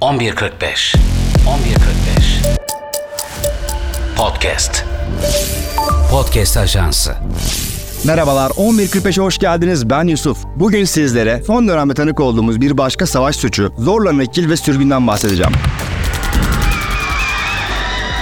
11.45 11.45 Podcast. Podcast Ajansı. Merhabalar 11.45'e hoş geldiniz. Ben Yusuf. Bugün sizlere son dönemde tanık olduğumuz bir başka savaş suçu zorla nakil ve sürgünden bahsedeceğim.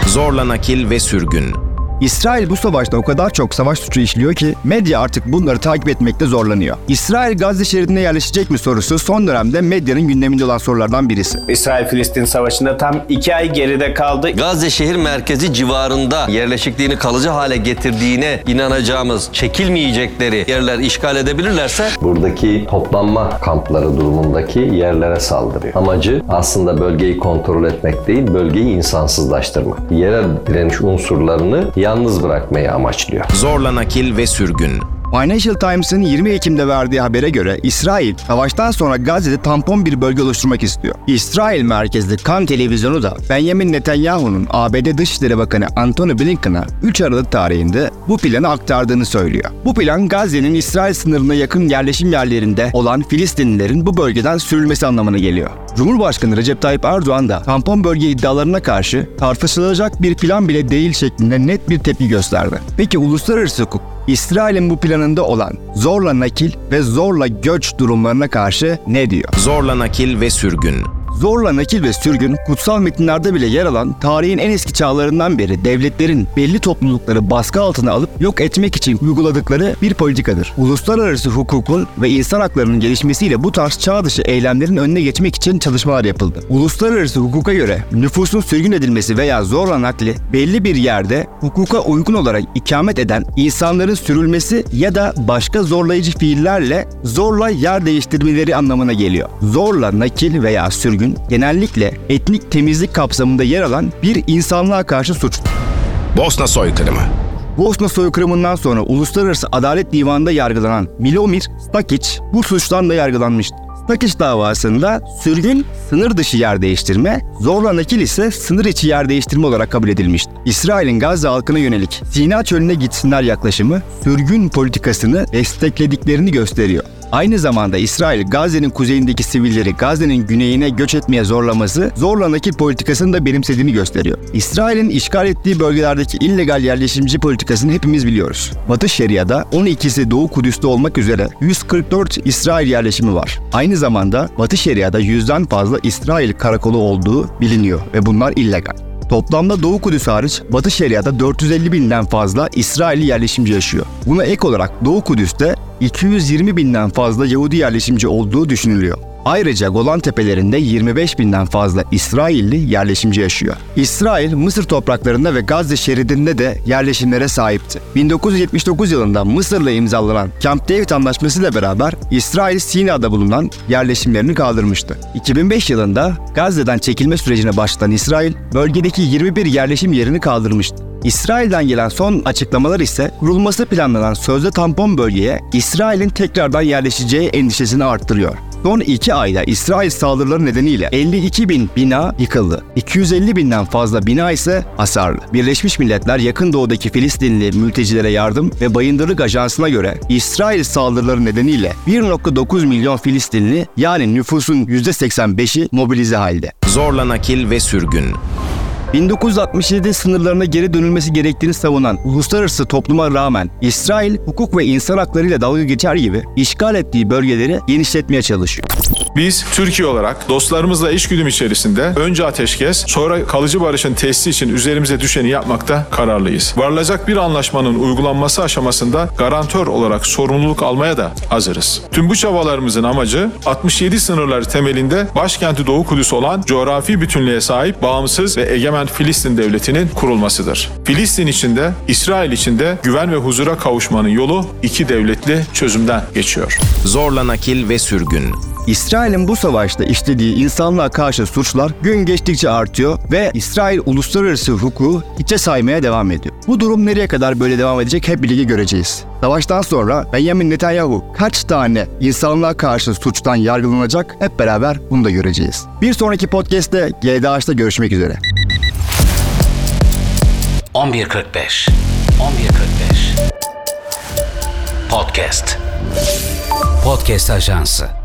Zorla nakil ve sürgün İsrail bu savaşta o kadar çok savaş suçu işliyor ki medya artık bunları takip etmekte zorlanıyor. İsrail Gazze şeridine yerleşecek mi sorusu son dönemde medyanın gündeminde olan sorulardan birisi. İsrail-Filistin savaşında tam iki ay geride kaldı. Gazze şehir merkezi civarında yerleşikliğini kalıcı hale getirdiğine inanacağımız, çekilmeyecekleri yerler işgal edebilirlerse buradaki toplanma kampları durumundaki yerlere saldırıyor. Amacı aslında bölgeyi kontrol etmek değil, bölgeyi insansızlaştırmak. Yerel direniş unsurlarını yalnız bırakmayı amaçlıyor. Zorla nakil ve sürgün Financial Times'ın 20 Ekim'de verdiği habere göre İsrail savaştan sonra Gazze'de tampon bir bölge oluşturmak istiyor. İsrail merkezli Kan televizyonu da Benjamin Netanyahu'nun ABD Dışişleri Bakanı Antony Blinken'a 3 Aralık tarihinde bu planı aktardığını söylüyor. Bu plan Gazze'nin İsrail sınırına yakın yerleşim yerlerinde olan Filistinlilerin bu bölgeden sürülmesi anlamına geliyor. Cumhurbaşkanı Recep Tayyip Erdoğan da tampon bölge iddialarına karşı tartışılacak bir plan bile değil şeklinde net bir tepki gösterdi. Peki uluslararası hukuk İsrail'in bu planında olan zorla nakil ve zorla göç durumlarına karşı ne diyor? Zorla nakil ve sürgün Zorla nakil ve sürgün kutsal metinlerde bile yer alan tarihin en eski çağlarından beri devletlerin belli toplulukları baskı altına alıp yok etmek için uyguladıkları bir politikadır. Uluslararası hukukun ve insan haklarının gelişmesiyle bu tarz çağ dışı eylemlerin önüne geçmek için çalışmalar yapıldı. Uluslararası hukuka göre nüfusun sürgün edilmesi veya zorla nakli belli bir yerde hukuka uygun olarak ikamet eden insanların sürülmesi ya da başka zorlayıcı fiillerle zorla yer değiştirmeleri anlamına geliyor. Zorla nakil veya sürgün suçun genellikle etnik temizlik kapsamında yer alan bir insanlığa karşı suçtur. Bosna soykırımı Bosna soykırımından sonra Uluslararası Adalet Divanı'nda yargılanan Milomir Stakic bu suçtan da yargılanmıştı. Stakic davasında sürgün sınır dışı yer değiştirme, zorla nakil ise sınır içi yer değiştirme olarak kabul edilmişti. İsrail'in Gazze halkına yönelik Sina çölüne gitsinler yaklaşımı sürgün politikasını desteklediklerini gösteriyor. Aynı zamanda İsrail Gazze'nin kuzeyindeki sivilleri Gazze'nin güneyine göç etmeye zorlaması zorla nakil politikasını da benimsediğini gösteriyor. İsrail'in işgal ettiği bölgelerdeki illegal yerleşimci politikasını hepimiz biliyoruz. Batı Şeria'da 12'si Doğu Kudüs'te olmak üzere 144 İsrail yerleşimi var. Aynı zamanda Batı Şeria'da yüzden fazla İsrail karakolu olduğu biliniyor ve bunlar illegal. Toplamda Doğu Kudüs hariç Batı Şeria'da 450 binden fazla İsrailli yerleşimci yaşıyor. Buna ek olarak Doğu Kudüs'te 220 binden fazla Yahudi yerleşimci olduğu düşünülüyor. Ayrıca Golan Tepelerinde 25 binden fazla İsrailli yerleşimci yaşıyor. İsrail, Mısır topraklarında ve Gazze şeridinde de yerleşimlere sahipti. 1979 yılında Mısır'la imzalanan Camp David Anlaşması ile beraber İsrail Sina'da bulunan yerleşimlerini kaldırmıştı. 2005 yılında Gazze'den çekilme sürecine başlatan İsrail, bölgedeki 21 yerleşim yerini kaldırmıştı. İsrail'den gelen son açıklamalar ise kurulması planlanan sözde tampon bölgeye İsrail'in tekrardan yerleşeceği endişesini arttırıyor. Son iki ayda İsrail saldırıları nedeniyle 52 bin bina yıkıldı. 250 binden fazla bina ise hasarlı. Birleşmiş Milletler yakın doğudaki Filistinli mültecilere yardım ve bayındırlık ajansına göre İsrail saldırıları nedeniyle 1.9 milyon Filistinli yani nüfusun %85'i mobilize halde. Zorla nakil ve sürgün 1967 sınırlarına geri dönülmesi gerektiğini savunan uluslararası topluma rağmen İsrail hukuk ve insan haklarıyla dalga geçer gibi işgal ettiği bölgeleri genişletmeye çalışıyor. Biz Türkiye olarak dostlarımızla işgüdüm içerisinde önce ateşkes sonra kalıcı barışın tesisi için üzerimize düşeni yapmakta kararlıyız. Varılacak bir anlaşmanın uygulanması aşamasında garantör olarak sorumluluk almaya da hazırız. Tüm bu çabalarımızın amacı 67 sınırları temelinde başkenti Doğu Kudüs olan coğrafi bütünlüğe sahip bağımsız ve egemen Filistin devletinin kurulmasıdır. Filistin içinde, İsrail içinde güven ve huzura kavuşmanın yolu iki devletli çözümden geçiyor. Zorla nakil ve sürgün İsrail'in bu savaşta işlediği insanlığa karşı suçlar gün geçtikçe artıyor ve İsrail uluslararası hukuku içe saymaya devam ediyor. Bu durum nereye kadar böyle devam edecek hep birlikte göreceğiz. Savaştan sonra Benjamin Netanyahu kaç tane insanlığa karşı suçtan yargılanacak hep beraber bunu da göreceğiz. Bir sonraki podcast'te GDH'da görüşmek üzere. 11.45 11.45 Podcast. Podcast Ajansı